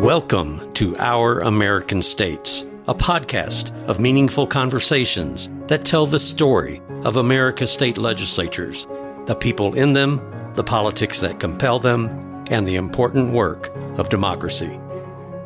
Welcome to Our American States, a podcast of meaningful conversations that tell the story of America's state legislatures, the people in them, the politics that compel them, and the important work of democracy.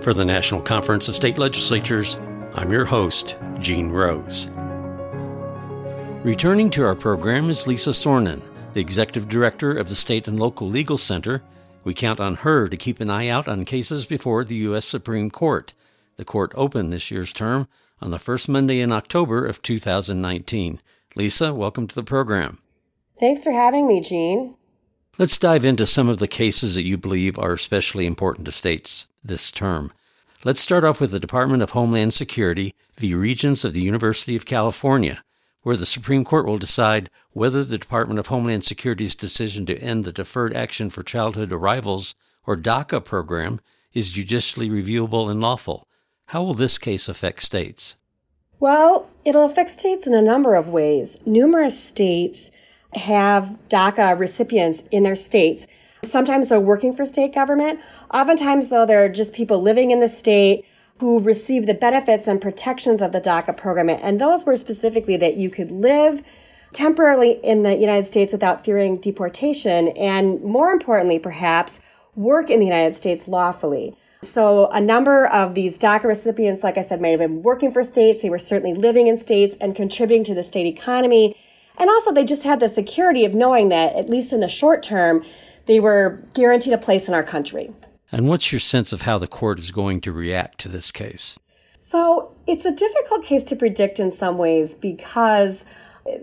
For the National Conference of State Legislatures, I'm your host, Gene Rose. Returning to our program is Lisa Soronen, the Executive Director of the State and Local Legal Center we count on her to keep an eye out on cases before the U.S. Supreme Court. The court opened this year's term on the first Monday in October of 2019. Lisa, welcome to the program. Thanks for having me, Gene. Let's dive into some of the cases that you believe are especially important to states this term. Let's start off with the Department of Homeland Security v. Regents of the University of California where the Supreme Court will decide whether the Department of Homeland Security's decision to end the Deferred Action for Childhood Arrivals, or DACA program, is judicially reviewable and lawful. How will this case affect states? Well, it'll affect states in a number of ways. Numerous states have DACA recipients in their states. Sometimes they're working for state government. Oftentimes, though, they're just people living in the state who received the benefits and protections of the DACA program. And those were specifically that you could live temporarily in the United States without fearing deportation, and more importantly, perhaps, work in the United States lawfully. So, a number of these DACA recipients, like I said, may have been working for states. They were certainly living in states and contributing to the state economy. And also, they just had the security of knowing that, at least in the short term, they were guaranteed a place in our country. And what's your sense of how the court is going to react to this case? So it's a difficult case to predict in some ways because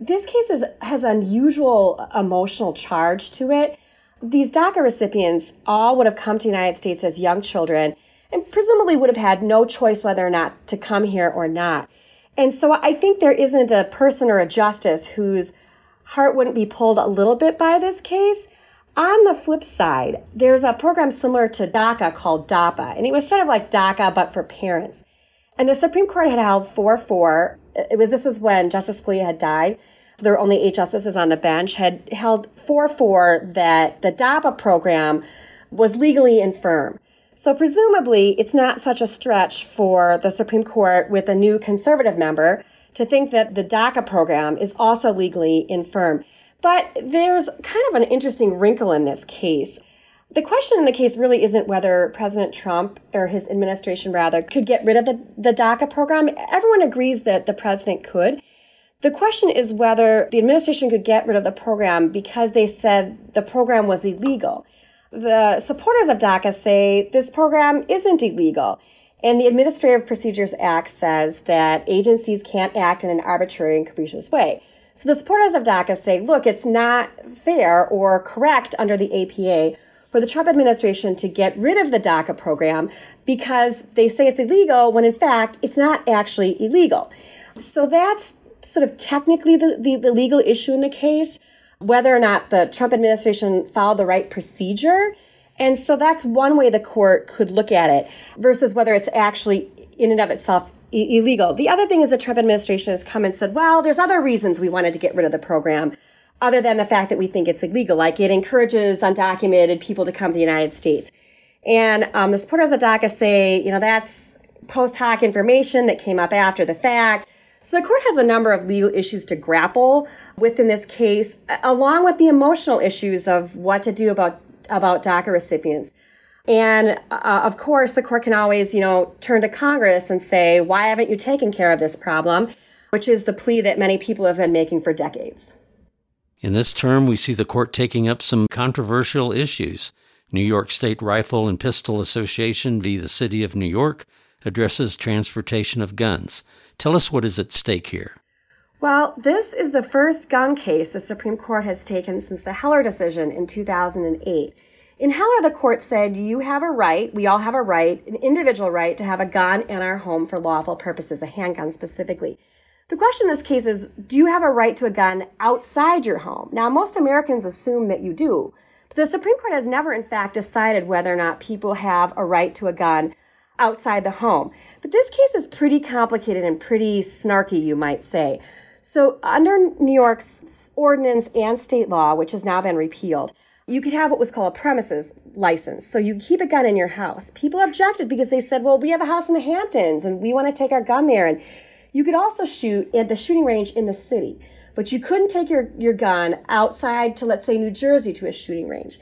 this case is, has unusual emotional charge to it. These DACA recipients all would have come to the United States as young children and presumably would have had no choice whether or not to come here or not. And so I think there isn't a person or a justice whose heart wouldn't be pulled a little bit by this case. On the flip side, there's a program similar to DACA called DAPA, and it was sort of like DACA but for parents. And the Supreme Court had held 4 4. This is when Justice Scalia had died. There were only eight justices on the bench, had held 4 4 that the DAPA program was legally infirm. So presumably, it's not such a stretch for the Supreme Court with a new conservative member to think that the DACA program is also legally infirm. But there's kind of an interesting wrinkle in this case. The question in the case really isn't whether President Trump or his administration rather could get rid of the, the DACA program. Everyone agrees that the president could. The question is whether the administration could get rid of the program because they said the program was illegal. The supporters of DACA say this program isn't illegal. And the Administrative Procedures Act says that agencies can't act in an arbitrary and capricious way. So the supporters of DACA say, look, it's not fair or correct under the APA for the Trump administration to get rid of the DACA program because they say it's illegal when in fact it's not actually illegal. So that's sort of technically the, the, the legal issue in the case, whether or not the Trump administration followed the right procedure. And so that's one way the court could look at it versus whether it's actually in and of itself illegal. The other thing is the Trump administration has come and said, well, there's other reasons we wanted to get rid of the program other than the fact that we think it's illegal. Like it encourages undocumented people to come to the United States. And um, the supporters of DACA say, you know, that's post hoc information that came up after the fact. So the court has a number of legal issues to grapple with in this case, along with the emotional issues of what to do about, about DACA recipients. And uh, of course, the court can always, you know, turn to Congress and say, why haven't you taken care of this problem? Which is the plea that many people have been making for decades. In this term, we see the court taking up some controversial issues. New York State Rifle and Pistol Association v. the City of New York addresses transportation of guns. Tell us what is at stake here. Well, this is the first gun case the Supreme Court has taken since the Heller decision in 2008. In Heller, the court said you have a right, we all have a right, an individual right to have a gun in our home for lawful purposes, a handgun specifically. The question in this case is do you have a right to a gun outside your home? Now, most Americans assume that you do, but the Supreme Court has never, in fact, decided whether or not people have a right to a gun outside the home. But this case is pretty complicated and pretty snarky, you might say. So, under New York's ordinance and state law, which has now been repealed, you could have what was called a premises license. So you keep a gun in your house. People objected because they said, well, we have a house in the Hamptons and we want to take our gun there. And you could also shoot at the shooting range in the city, but you couldn't take your, your gun outside to, let's say, New Jersey to a shooting range.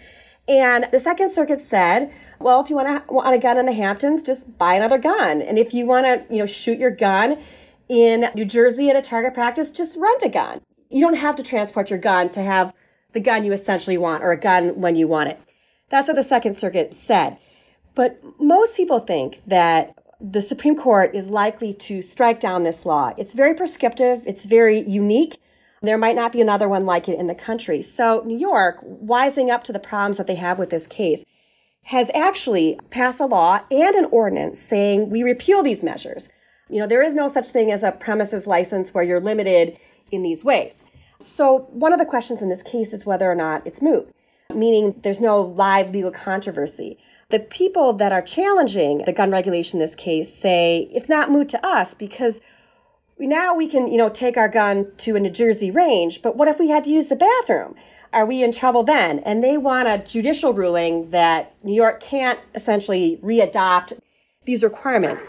And the Second Circuit said, well, if you want, to, want a gun in the Hamptons, just buy another gun. And if you want to, you know, shoot your gun in New Jersey at a target practice, just rent a gun. You don't have to transport your gun to have the gun you essentially want or a gun when you want it. That's what the Second Circuit said. But most people think that the Supreme Court is likely to strike down this law. It's very prescriptive, it's very unique. There might not be another one like it in the country. So, New York, wising up to the problems that they have with this case, has actually passed a law and an ordinance saying we repeal these measures. You know, there is no such thing as a premises license where you're limited in these ways. So, one of the questions in this case is whether or not it's moot, meaning there's no live legal controversy. The people that are challenging the gun regulation in this case say it's not moot to us because now we can, you know, take our gun to a New Jersey range, but what if we had to use the bathroom? Are we in trouble then? And they want a judicial ruling that New York can't essentially readopt these requirements.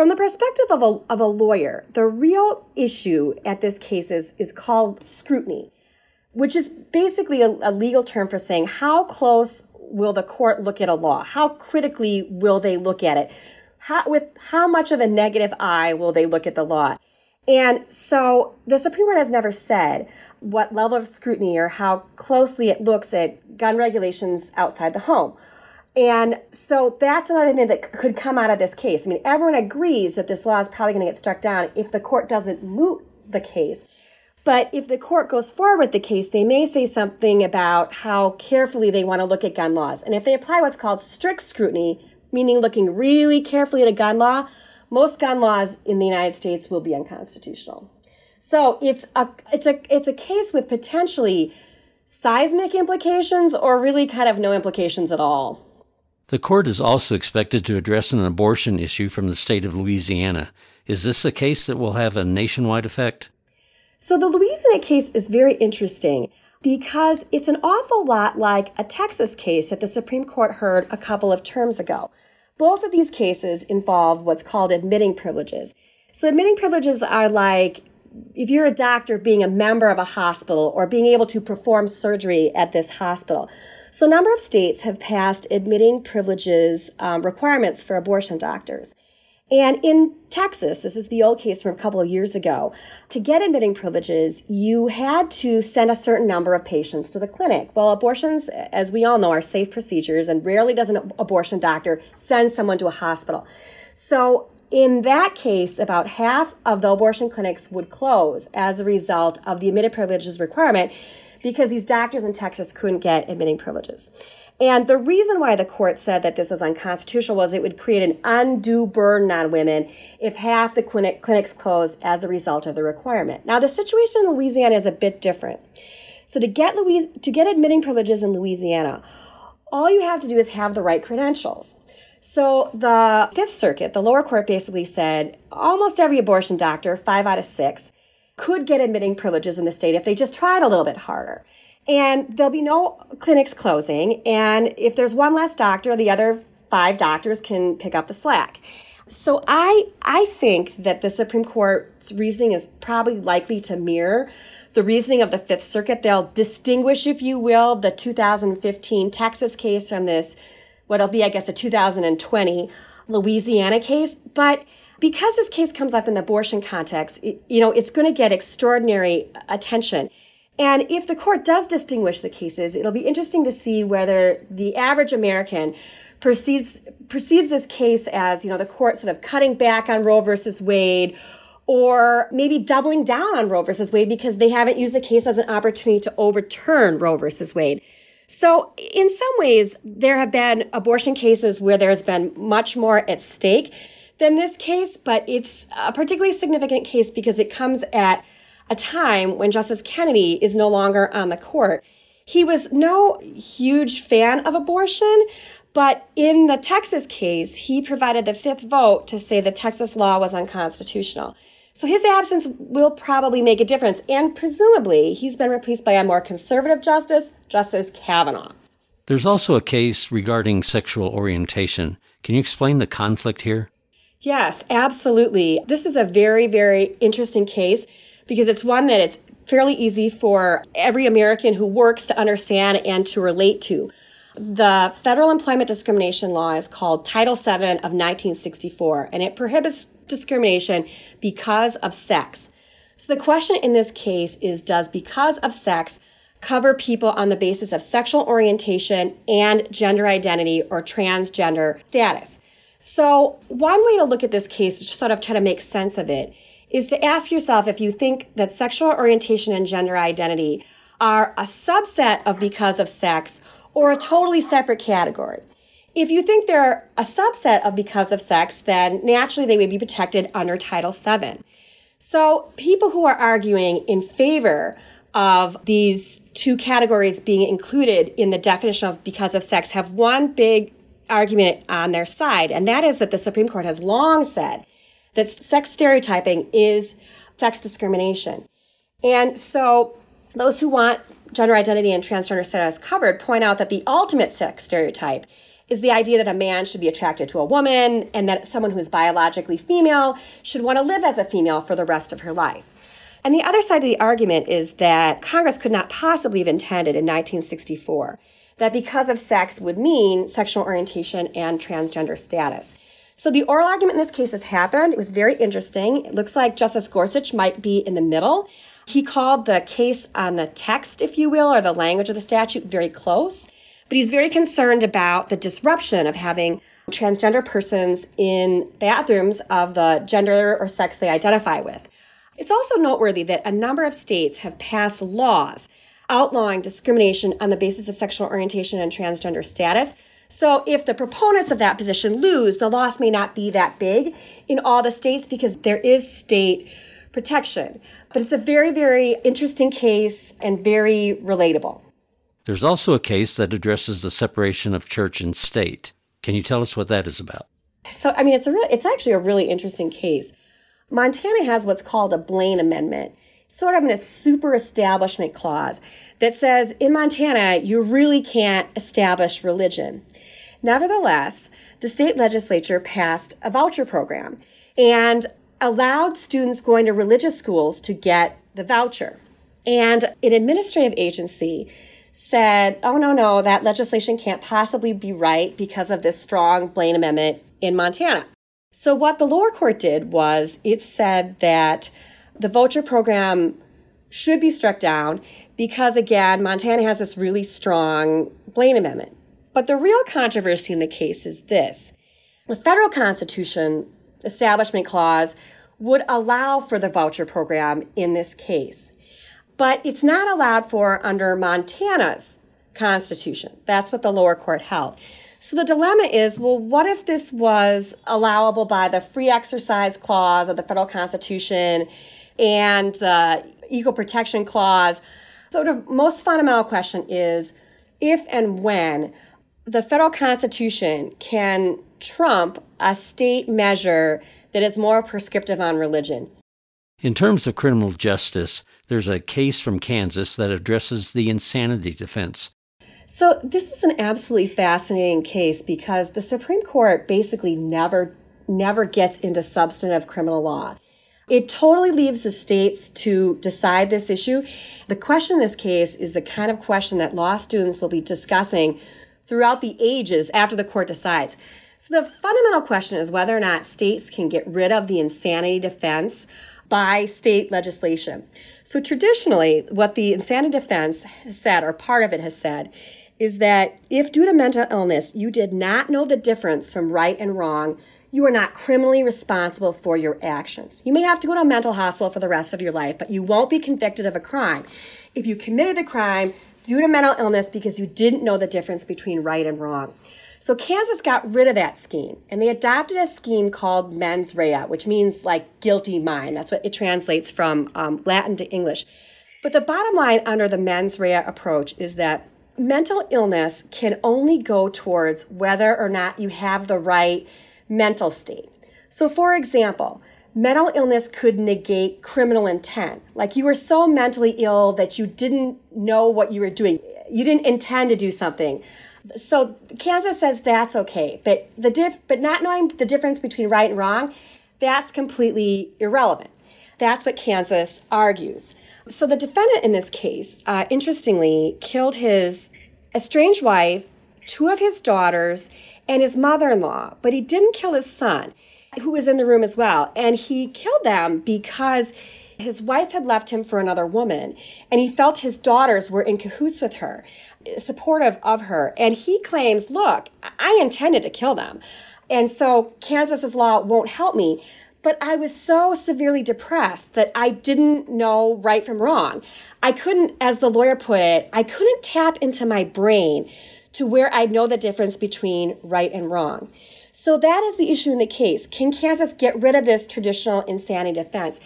From the perspective of a, of a lawyer, the real issue at this case is, is called scrutiny, which is basically a, a legal term for saying how close will the court look at a law? How critically will they look at it? How, with how much of a negative eye will they look at the law? And so the Supreme Court has never said what level of scrutiny or how closely it looks at gun regulations outside the home. And so that's another thing that could come out of this case. I mean, everyone agrees that this law is probably going to get struck down if the court doesn't moot the case. But if the court goes forward with the case, they may say something about how carefully they want to look at gun laws. And if they apply what's called strict scrutiny, meaning looking really carefully at a gun law, most gun laws in the United States will be unconstitutional. So it's a it's a it's a case with potentially seismic implications or really kind of no implications at all. The court is also expected to address an abortion issue from the state of Louisiana. Is this a case that will have a nationwide effect? So, the Louisiana case is very interesting because it's an awful lot like a Texas case that the Supreme Court heard a couple of terms ago. Both of these cases involve what's called admitting privileges. So, admitting privileges are like if you're a doctor being a member of a hospital or being able to perform surgery at this hospital. So, a number of states have passed admitting privileges um, requirements for abortion doctors. And in Texas, this is the old case from a couple of years ago, to get admitting privileges, you had to send a certain number of patients to the clinic. Well, abortions, as we all know, are safe procedures, and rarely does an abortion doctor send someone to a hospital. So, in that case, about half of the abortion clinics would close as a result of the admitted privileges requirement because these doctors in Texas couldn't get admitting privileges. And the reason why the court said that this was unconstitutional was it would create an undue burden on women if half the clinic, clinics closed as a result of the requirement. Now, the situation in Louisiana is a bit different. So to get Louis, to get admitting privileges in Louisiana, all you have to do is have the right credentials. So the Fifth Circuit, the lower court basically said almost every abortion doctor, five out of six, could get admitting privileges in the state if they just tried a little bit harder. And there'll be no clinics closing. And if there's one less doctor, the other five doctors can pick up the slack. So I I think that the Supreme Court's reasoning is probably likely to mirror the reasoning of the Fifth Circuit. They'll distinguish, if you will, the 2015 Texas case from this, what'll be, I guess, a 2020 Louisiana case. But because this case comes up in the abortion context, it, you know, it's going to get extraordinary uh, attention. And if the court does distinguish the cases, it'll be interesting to see whether the average American perceives perceives this case as, you know, the court sort of cutting back on Roe versus Wade or maybe doubling down on Roe versus Wade because they haven't used the case as an opportunity to overturn Roe versus Wade. So, in some ways, there have been abortion cases where there's been much more at stake than this case, but it's a particularly significant case because it comes at a time when Justice Kennedy is no longer on the court. He was no huge fan of abortion, but in the Texas case, he provided the fifth vote to say the Texas law was unconstitutional. So his absence will probably make a difference, and presumably he's been replaced by a more conservative justice, Justice Kavanaugh. There's also a case regarding sexual orientation. Can you explain the conflict here? Yes, absolutely. This is a very, very interesting case because it's one that it's fairly easy for every American who works to understand and to relate to. The federal employment discrimination law is called Title VII of 1964, and it prohibits discrimination because of sex. So the question in this case is Does because of sex cover people on the basis of sexual orientation and gender identity or transgender status? So, one way to look at this case, to sort of try to make sense of it, is to ask yourself if you think that sexual orientation and gender identity are a subset of because of sex or a totally separate category. If you think they're a subset of because of sex, then naturally they would be protected under Title VII. So people who are arguing in favor of these two categories being included in the definition of because of sex have one big argument on their side, and that is that the Supreme Court has long said that sex stereotyping is sex discrimination. And so those who want gender identity and transgender status covered point out that the ultimate sex stereotype is the idea that a man should be attracted to a woman and that someone who's biologically female should want to live as a female for the rest of her life. And the other side of the argument is that Congress could not possibly have intended in 1964 that because of sex would mean sexual orientation and transgender status. So the oral argument in this case has happened. It was very interesting. It looks like Justice Gorsuch might be in the middle. He called the case on the text, if you will, or the language of the statute very close. But he's very concerned about the disruption of having transgender persons in bathrooms of the gender or sex they identify with. It's also noteworthy that a number of states have passed laws outlawing discrimination on the basis of sexual orientation and transgender status. So if the proponents of that position lose, the loss may not be that big in all the states because there is state protection. But it's a very, very interesting case and very relatable. There's also a case that addresses the separation of church and state. Can you tell us what that is about? So, I mean, it's a really, it's actually a really interesting case. Montana has what's called a Blaine Amendment, sort of a super establishment clause that says in Montana, you really can't establish religion. Nevertheless, the state legislature passed a voucher program. And allowed students going to religious schools to get the voucher. And an administrative agency said, oh, no, no, that legislation can't possibly be right because of this strong Blaine Amendment in Montana. So, what the lower court did was it said that the voucher program should be struck down because, again, Montana has this really strong Blaine Amendment. But the real controversy in the case is this the federal constitution establishment clause would allow for the voucher program in this case. But it's not allowed for under Montana's constitution. That's what the lower court held. So the dilemma is well, what if this was allowable by the free exercise clause of the federal constitution and the equal protection clause? Sort of most fundamental question is if and when the federal constitution can trump a state measure that is more prescriptive on religion. In terms of criminal justice, there's a case from Kansas that addresses the insanity defense. So, this is an absolutely fascinating case because the Supreme Court basically never never gets into substantive criminal law. It totally leaves the states to decide this issue. The question in this case is the kind of question that law students will be discussing throughout the ages after the court decides. So the fundamental question is whether or not states can get rid of the insanity defense by state legislation. So traditionally, what the insanity defense has said, or part of it has said, is that if due to mental illness you did not know the difference from right and wrong, you are not criminally responsible for your actions. You may have to go to a mental hospital for the rest of your life, but you won't be convicted of a crime. If you committed the crime due to mental illness because you didn't know the difference between right and wrong. So Kansas got rid of that scheme and they adopted a scheme called mens rea, which means like guilty mind. That's what it translates from um, Latin to English. But the bottom line under the mens rea approach is that mental illness can only go towards whether or not you have the right mental state. So, for example, mental illness could negate criminal intent. Like you were so mentally ill that you didn't know what you were doing. You didn't intend to do something. So Kansas says that's okay, but the diff, but not knowing the difference between right and wrong, that's completely irrelevant. That's what Kansas argues. So the defendant in this case, uh, interestingly, killed his estranged wife, two of his daughters, and his mother-in-law, but he didn't kill his son who was in the room as well. And he killed them because his wife had left him for another woman, and he felt his daughters were in cahoots with her, supportive of her. And he claims, Look, I intended to kill them. And so Kansas's law won't help me. But I was so severely depressed that I didn't know right from wrong. I couldn't, as the lawyer put it, I couldn't tap into my brain to where I'd know the difference between right and wrong. So that is the issue in the case. Can Kansas get rid of this traditional insanity defense?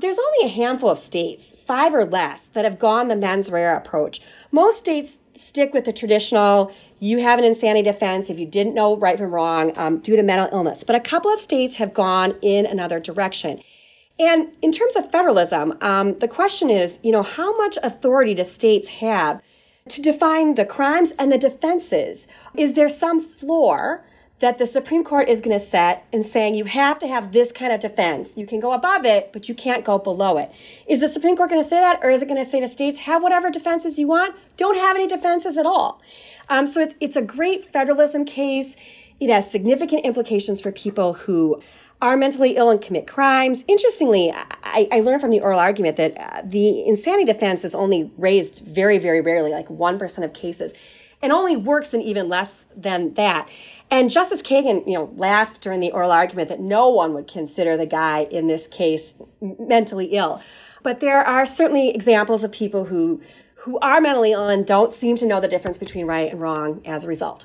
There's only a handful of states, five or less, that have gone the mens rea approach. Most states stick with the traditional, you have an insanity defense if you didn't know right from wrong um, due to mental illness. But a couple of states have gone in another direction. And in terms of federalism, um, the question is, you know, how much authority do states have to define the crimes and the defenses? Is there some floor that the Supreme Court is going to set in saying you have to have this kind of defense. You can go above it, but you can't go below it. Is the Supreme Court going to say that, or is it going to say to states, have whatever defenses you want? Don't have any defenses at all. Um, so it's it's a great federalism case. It has significant implications for people who are mentally ill and commit crimes. Interestingly, I, I learned from the oral argument that uh, the insanity defense is only raised very, very rarely, like 1% of cases and only works in even less than that. And Justice Kagan, you know, laughed during the oral argument that no one would consider the guy in this case mentally ill. But there are certainly examples of people who who are mentally ill and don't seem to know the difference between right and wrong as a result.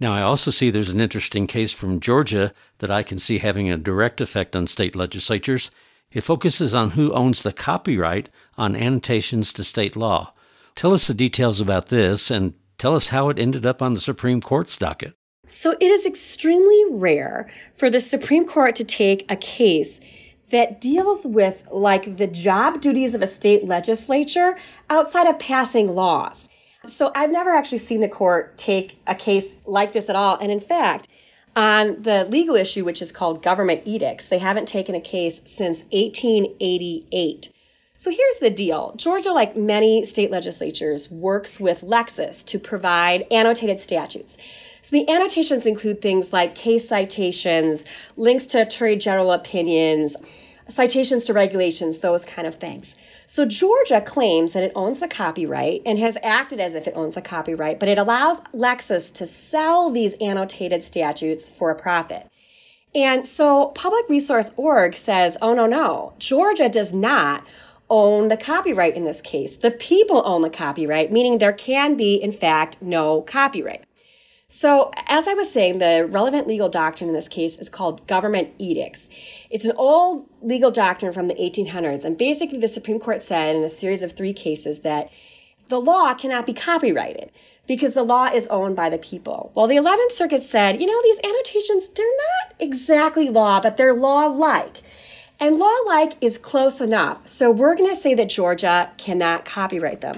Now, I also see there's an interesting case from Georgia that I can see having a direct effect on state legislatures. It focuses on who owns the copyright on annotations to state law. Tell us the details about this and Tell us how it ended up on the Supreme Court's docket. So, it is extremely rare for the Supreme Court to take a case that deals with like the job duties of a state legislature outside of passing laws. So, I've never actually seen the court take a case like this at all. And in fact, on the legal issue, which is called government edicts, they haven't taken a case since 1888. So here's the deal Georgia, like many state legislatures, works with Lexis to provide annotated statutes. So the annotations include things like case citations, links to attorney general opinions, citations to regulations, those kind of things. So Georgia claims that it owns the copyright and has acted as if it owns the copyright, but it allows Lexis to sell these annotated statutes for a profit. And so Public Resource Org says, oh, no, no, Georgia does not own the copyright in this case. The people own the copyright, meaning there can be, in fact, no copyright. So, as I was saying, the relevant legal doctrine in this case is called government edicts. It's an old legal doctrine from the 1800s, and basically, the Supreme Court said in a series of three cases that the law cannot be copyrighted because the law is owned by the people. Well, the 11th Circuit said, you know, these annotations, they're not exactly law, but they're law like. And law like is close enough. So we're going to say that Georgia cannot copyright them.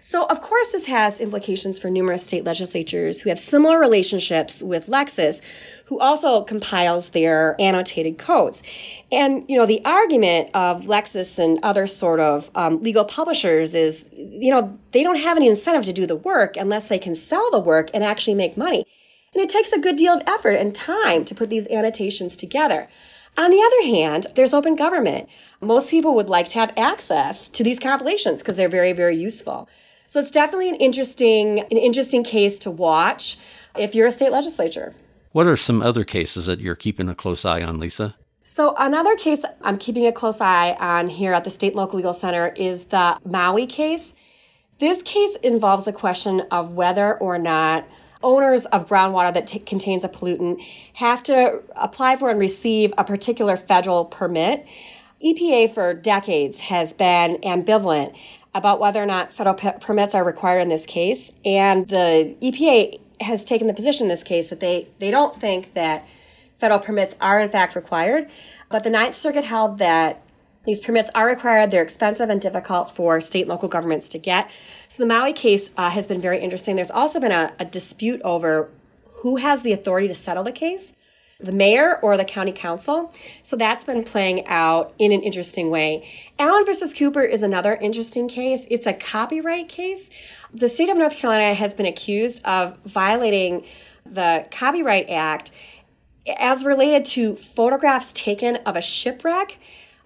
So, of course, this has implications for numerous state legislatures who have similar relationships with Lexis, who also compiles their annotated codes. And, you know, the argument of Lexis and other sort of um, legal publishers is, you know, they don't have any incentive to do the work unless they can sell the work and actually make money. And it takes a good deal of effort and time to put these annotations together. On the other hand, there's open government. Most people would like to have access to these compilations because they're very, very useful. So it's definitely an interesting, an interesting case to watch if you're a state legislature. What are some other cases that you're keeping a close eye on, Lisa? So another case I'm keeping a close eye on here at the State Local Legal Center is the Maui case. This case involves a question of whether or not owners of groundwater that t- contains a pollutant have to apply for and receive a particular federal permit. EPA for decades has been ambivalent about whether or not federal p- permits are required in this case. And the EPA has taken the position in this case that they, they don't think that federal permits are in fact required. But the Ninth Circuit held that these permits are required. They're expensive and difficult for state and local governments to get. So the Maui case uh, has been very interesting. There's also been a, a dispute over who has the authority to settle the case the mayor or the county council. So that's been playing out in an interesting way. Allen versus Cooper is another interesting case. It's a copyright case. The state of North Carolina has been accused of violating the Copyright Act as related to photographs taken of a shipwreck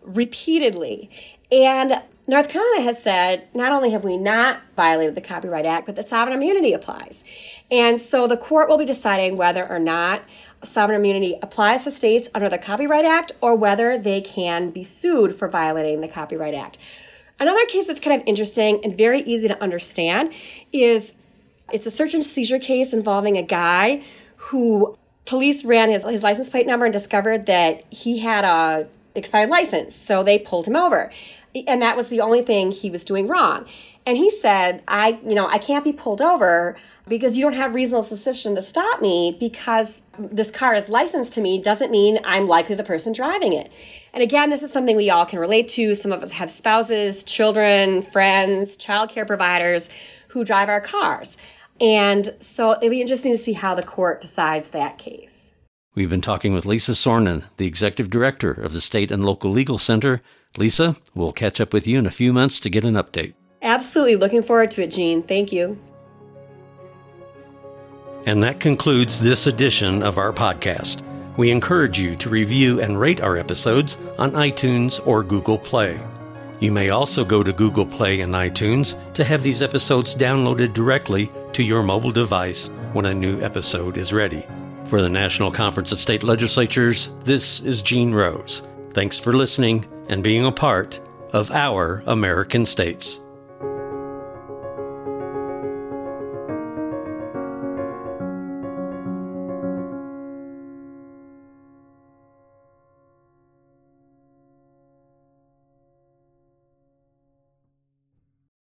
repeatedly. And North Carolina has said not only have we not violated the Copyright Act, but that sovereign immunity applies. And so the court will be deciding whether or not sovereign immunity applies to states under the Copyright Act or whether they can be sued for violating the Copyright Act. Another case that's kind of interesting and very easy to understand is it's a search and seizure case involving a guy who police ran his, his license plate number and discovered that he had a expired license. So they pulled him over. And that was the only thing he was doing wrong. And he said, I, you know, I can't be pulled over because you don't have reasonable suspicion to stop me because this car is licensed to me doesn't mean I'm likely the person driving it. And again, this is something we all can relate to. Some of us have spouses, children, friends, childcare providers who drive our cars. And so it'll be interesting to see how the court decides that case. We've been talking with Lisa Soronen, the executive director of the State and Local Legal Center. Lisa, we'll catch up with you in a few months to get an update. Absolutely. Looking forward to it, Gene. Thank you. And that concludes this edition of our podcast. We encourage you to review and rate our episodes on iTunes or Google Play. You may also go to Google Play and iTunes to have these episodes downloaded directly to your mobile device when a new episode is ready. For the National Conference of State Legislatures, this is Gene Rose. Thanks for listening and being a part of our American states.